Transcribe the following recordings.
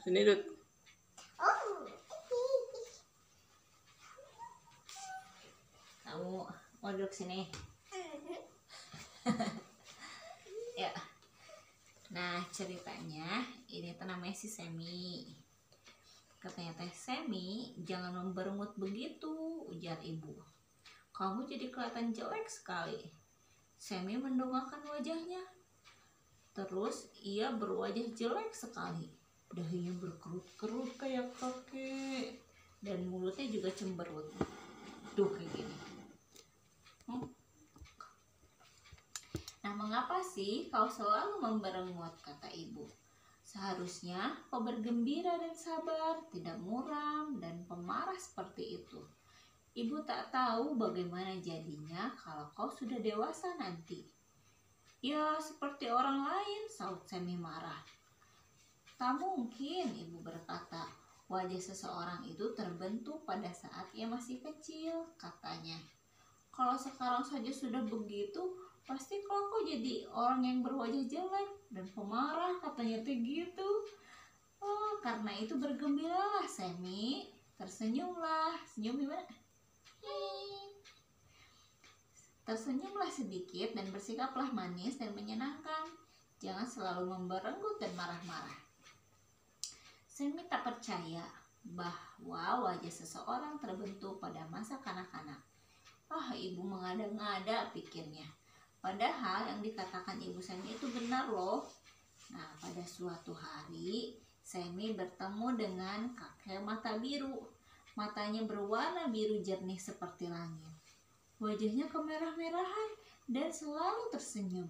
Sini Dut. Kamu mau duduk sini. ya. Nah, ceritanya ini tuh namanya si Semi. Katanya teh Semi, jangan memberengut begitu, ujar ibu. Kamu jadi kelihatan jelek sekali. Semi mendongakkan wajahnya. Terus ia berwajah jelek sekali. Dahinya berkerut-kerut kayak kakek. Dan mulutnya juga cemberut. Tuh kayak gini. Hmm. Nah, mengapa sih kau selalu memberengut, kata ibu. Seharusnya kau bergembira dan sabar, tidak muram dan pemarah seperti itu. Ibu tak tahu bagaimana jadinya kalau kau sudah dewasa nanti. Ya, seperti orang lain, saut Semi marah. Tak mungkin, ibu berkata. Wajah seseorang itu terbentuk pada saat ia masih kecil, katanya. Kalau sekarang saja sudah begitu, pasti kau kok jadi orang yang berwajah jelek dan pemarah, katanya tuh gitu. Oh, karena itu bergembiralah, Semi. Tersenyumlah. Senyum gimana? Hei. Tersenyumlah sedikit dan bersikaplah manis dan menyenangkan. Jangan selalu memberenggut dan marah-marah. Semi tak percaya bahwa wajah seseorang terbentuk pada masa kanak-kanak. Ah, ibu mengada-ngada pikirnya. Padahal yang dikatakan ibu Semi itu benar loh. Nah, pada suatu hari, Semi bertemu dengan kakek mata biru. Matanya berwarna biru jernih seperti langit. Wajahnya kemerah-merahan dan selalu tersenyum.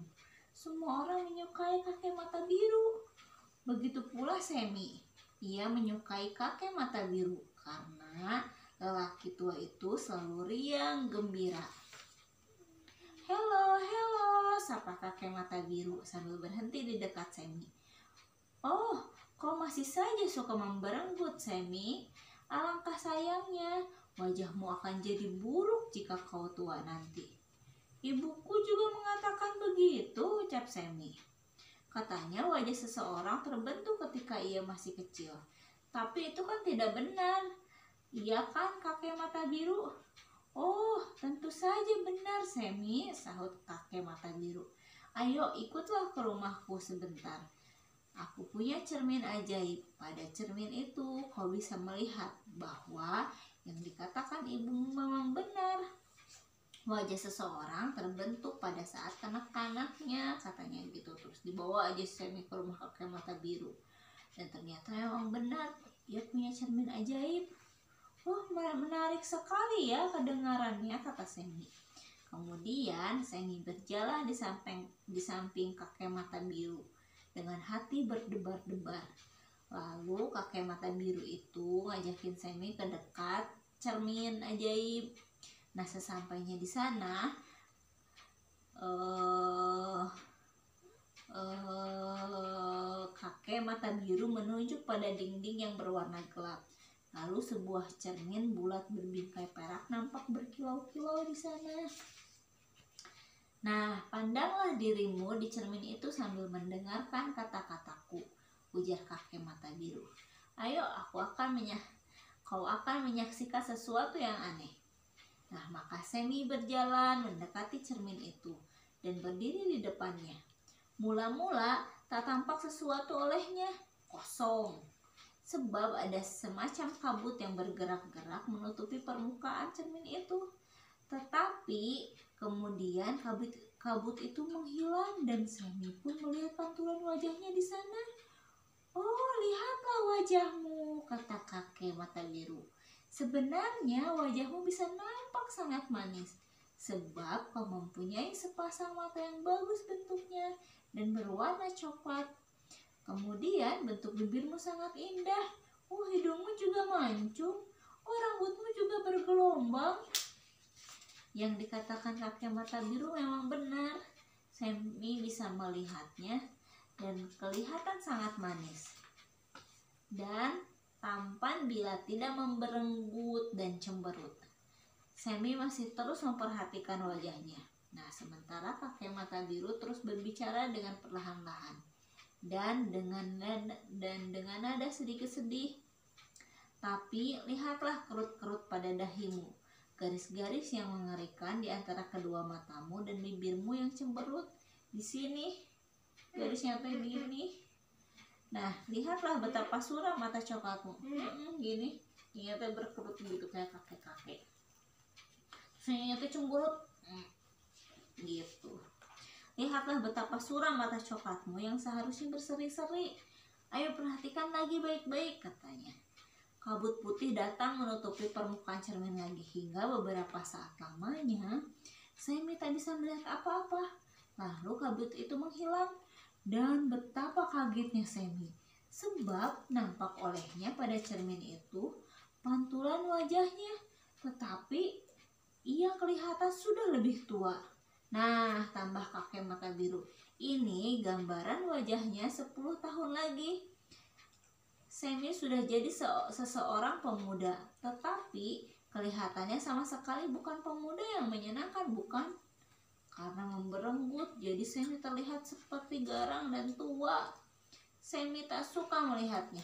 Semua orang menyukai kakek mata biru. Begitu pula Semi. Ia menyukai kakek mata biru karena lelaki tua itu selalu riang gembira. Halo, halo, sapa kakek mata biru sambil berhenti di dekat Semi. Oh, kau masih saja suka memberenggut, Semi. Alangkah sayangnya, wajahmu akan jadi buruk jika kau tua nanti. Ibuku juga mengatakan begitu, ucap Semi. Katanya wajah seseorang terbentuk ketika ia masih kecil. Tapi itu kan tidak benar. Iya kan kakek mata biru? Oh, tentu saja benar Semi, sahut kakek mata biru. Ayo ikutlah ke rumahku sebentar. Aku punya cermin ajaib. Pada cermin itu kau bisa melihat bahwa yang dikatakan ibu memang benar. Wajah seseorang terbentuk pada saat kanak-kanaknya katanya gitu. Terus dibawa aja Semi ke rumah kakek mata biru. Dan ternyata memang benar ia punya cermin ajaib. Wah menarik sekali ya kedengarannya kata Semi kemudian Semi berjalan di samping di samping kakek mata biru dengan hati berdebar-debar. Lalu kakek mata biru itu ngajakin Semi ke dekat cermin ajaib Nah, sesampainya di sana, uh, uh, kakek mata biru menunjuk pada dinding yang berwarna gelap. Lalu sebuah cermin bulat berbingkai perak nampak berkilau-kilau di sana. Nah, pandanglah dirimu di cermin itu sambil mendengarkan kata-kataku, ujar kakek mata biru. Ayo, aku akan menyak kau akan menyaksikan sesuatu yang aneh. Nah, maka Semi berjalan mendekati cermin itu dan berdiri di depannya. Mula-mula tak tampak sesuatu olehnya, kosong. Sebab ada semacam kabut yang bergerak-gerak menutupi permukaan cermin itu. Tetapi kemudian kabut kabut itu menghilang dan Semi pun melihat pantulan wajahnya di sana. Oh, lihatlah wajahmu, kata kakek mata biru. Sebenarnya wajahmu bisa nampak sangat manis, sebab kau mempunyai sepasang mata yang bagus bentuknya dan berwarna coklat. Kemudian bentuk bibirmu sangat indah. Oh, hidungmu juga mancung. Oh, rambutmu juga bergelombang. Yang dikatakan kakek mata biru memang benar. Semi bisa melihatnya dan kelihatan sangat manis. Dan tampan bila tidak memberenggut dan cemberut. Semi masih terus memperhatikan wajahnya. Nah, sementara kakek mata biru terus berbicara dengan perlahan-lahan. dan dengan dan dengan nada sedikit sedih. Tapi lihatlah kerut-kerut pada dahimu, garis-garis yang mengerikan di antara kedua matamu dan bibirmu yang cemberut di sini. Garisnya kayak gini. Nah, lihatlah betapa suram mata coklatmu. Hmm, gini, ternyata berkerut gitu kayak kakek-kakek. Ternyata cemberut. Hmm, gitu. Lihatlah betapa suram mata coklatmu yang seharusnya berseri-seri. Ayo perhatikan lagi baik-baik, katanya. Kabut putih datang menutupi permukaan cermin lagi hingga beberapa saat lamanya Semi tak bisa melihat apa-apa. Lalu kabut itu menghilang dan betapa kagetnya Semi sebab nampak olehnya pada cermin itu pantulan wajahnya tetapi ia kelihatan sudah lebih tua Nah, tambah kakek mata biru. Ini gambaran wajahnya 10 tahun lagi. Semi sudah jadi se seseorang pemuda, tetapi kelihatannya sama sekali bukan pemuda yang menyenangkan, bukan? Karena memberenggut, jadi Semi terlihat seperti garang dan tua. Semi tak suka melihatnya.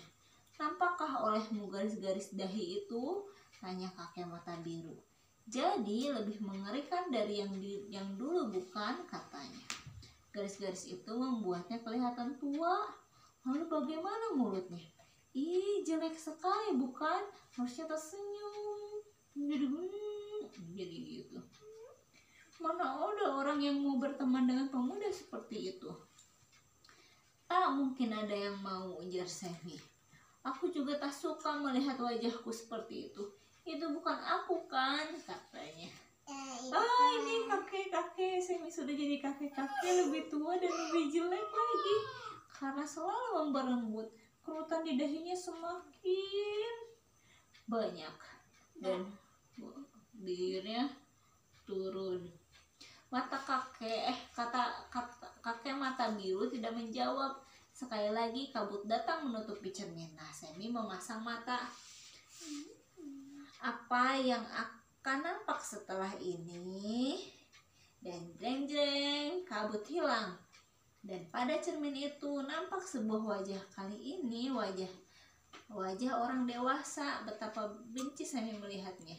Nampakkah olehmu garis-garis dahi itu? Tanya kakek mata biru. Jadi lebih mengerikan dari yang di, yang dulu bukan katanya. Garis-garis itu membuatnya kelihatan tua. Lalu bagaimana mulutnya? Ih, jelek sekali bukan? Harusnya tersenyum. Jadi jadi gitu. Mana ada orang yang mau berteman dengan pemuda seperti itu? Tak mungkin ada yang mau ujar Semi. Aku juga tak suka melihat wajahku seperti itu. Itu bukan aku kan katanya. Eh, ah ini kakek kakek Semi sudah jadi kakek kakek lebih tua dan lebih jelek lagi. Karena selalu memberembut. Kerutan di dahinya semakin banyak. Dan bibirnya turun mata kakek eh kata, kata kakek mata biru tidak menjawab. Sekali lagi kabut datang menutupi cermin nah Semi memasang mata. Apa yang akan nampak setelah ini? Dan jeng jeng kabut hilang. Dan pada cermin itu nampak sebuah wajah. Kali ini wajah wajah orang dewasa. Betapa benci saya melihatnya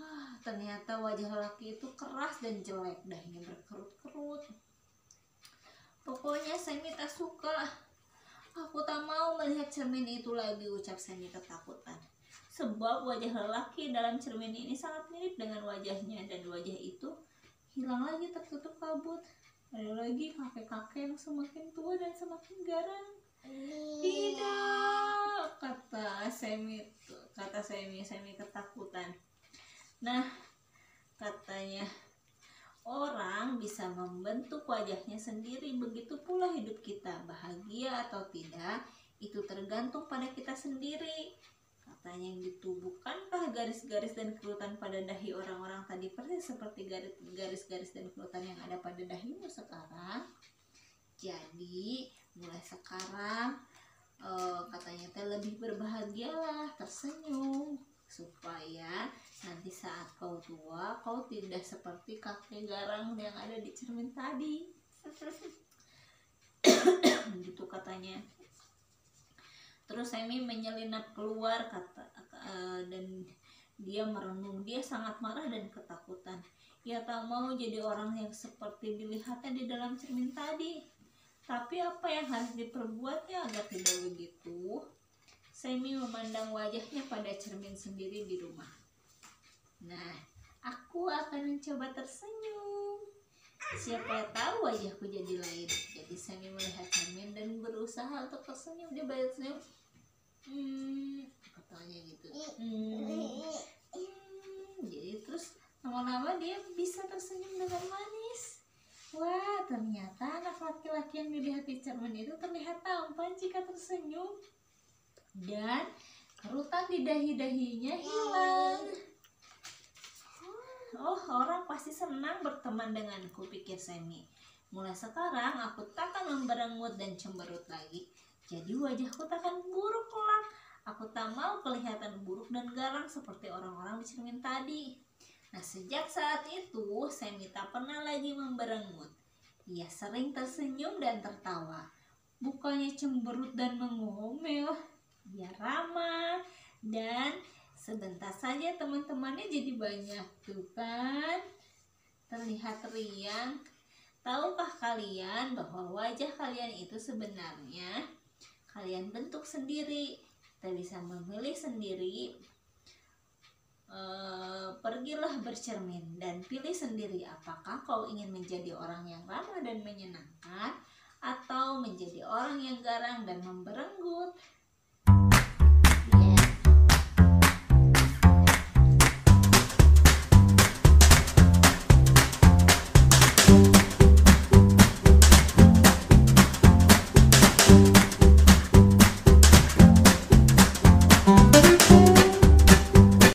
ah, ternyata wajah laki itu keras dan jelek dahinya berkerut-kerut. Pokoknya saya tak suka. Aku tak mau melihat cermin itu lagi ucap Semi ketakutan. Sebab wajah lelaki dalam cermin ini sangat mirip dengan wajahnya dan wajah itu hilang lagi tertutup kabut. Ada lagi kakek-kakek yang semakin tua dan semakin garang. Tidak kata Semi kata Semi Semi ketakutan nah katanya orang bisa membentuk wajahnya sendiri. Begitu pula hidup kita bahagia atau tidak itu tergantung pada kita sendiri. Katanya gitu, bukankah garis-garis dan kerutan pada dahi orang-orang tadi persis seperti garis-garis dan kerutan yang ada pada dahimu sekarang? Jadi, mulai sekarang uh, katanya teh lebih berbahagialah, tersenyum supaya nanti kau tua kau tidak seperti kakek garang yang ada di cermin tadi. gitu katanya. Terus Semi menyelinap keluar kata uh, dan dia merenung. Dia sangat marah dan ketakutan. Ia tak mau jadi orang yang seperti dilihatnya di dalam cermin tadi. Tapi apa yang harus diperbuatnya agar tidak begitu? Semi memandang wajahnya pada cermin sendiri di rumah akan mencoba tersenyum. Siapa tahu wajahku jadi lain. Jadi Semi melihat cermin dan berusaha untuk tersenyum. Dia banyak senyum hmm, katanya gitu. Hmm, hmm, jadi terus lama-lama dia bisa tersenyum dengan manis. Wah ternyata anak laki-laki yang dilihat di cermin itu terlihat tampan jika tersenyum. Dan kerutan di dahi-dahinya hilang Oh, orang pasti senang berteman denganku, pikir Semi. Mulai sekarang aku takkan memberengut dan cemberut lagi. Jadi wajahku takkan buruk kelak. Aku tak mau kelihatan buruk dan garang seperti orang-orang di cermin tadi. Nah, sejak saat itu, Semi tak pernah lagi memberengut. Ia sering tersenyum dan tertawa. bukannya cemberut dan mengomel biar ramah dan sebentar saja teman-temannya jadi banyak tuh kan terlihat riang. Tahukah kalian bahwa wajah kalian itu sebenarnya kalian bentuk sendiri? Kita bisa memilih sendiri. E, pergilah bercermin dan pilih sendiri. Apakah kau ingin menjadi orang yang ramah dan menyenangkan? Atau menjadi orang yang garang dan memberenggut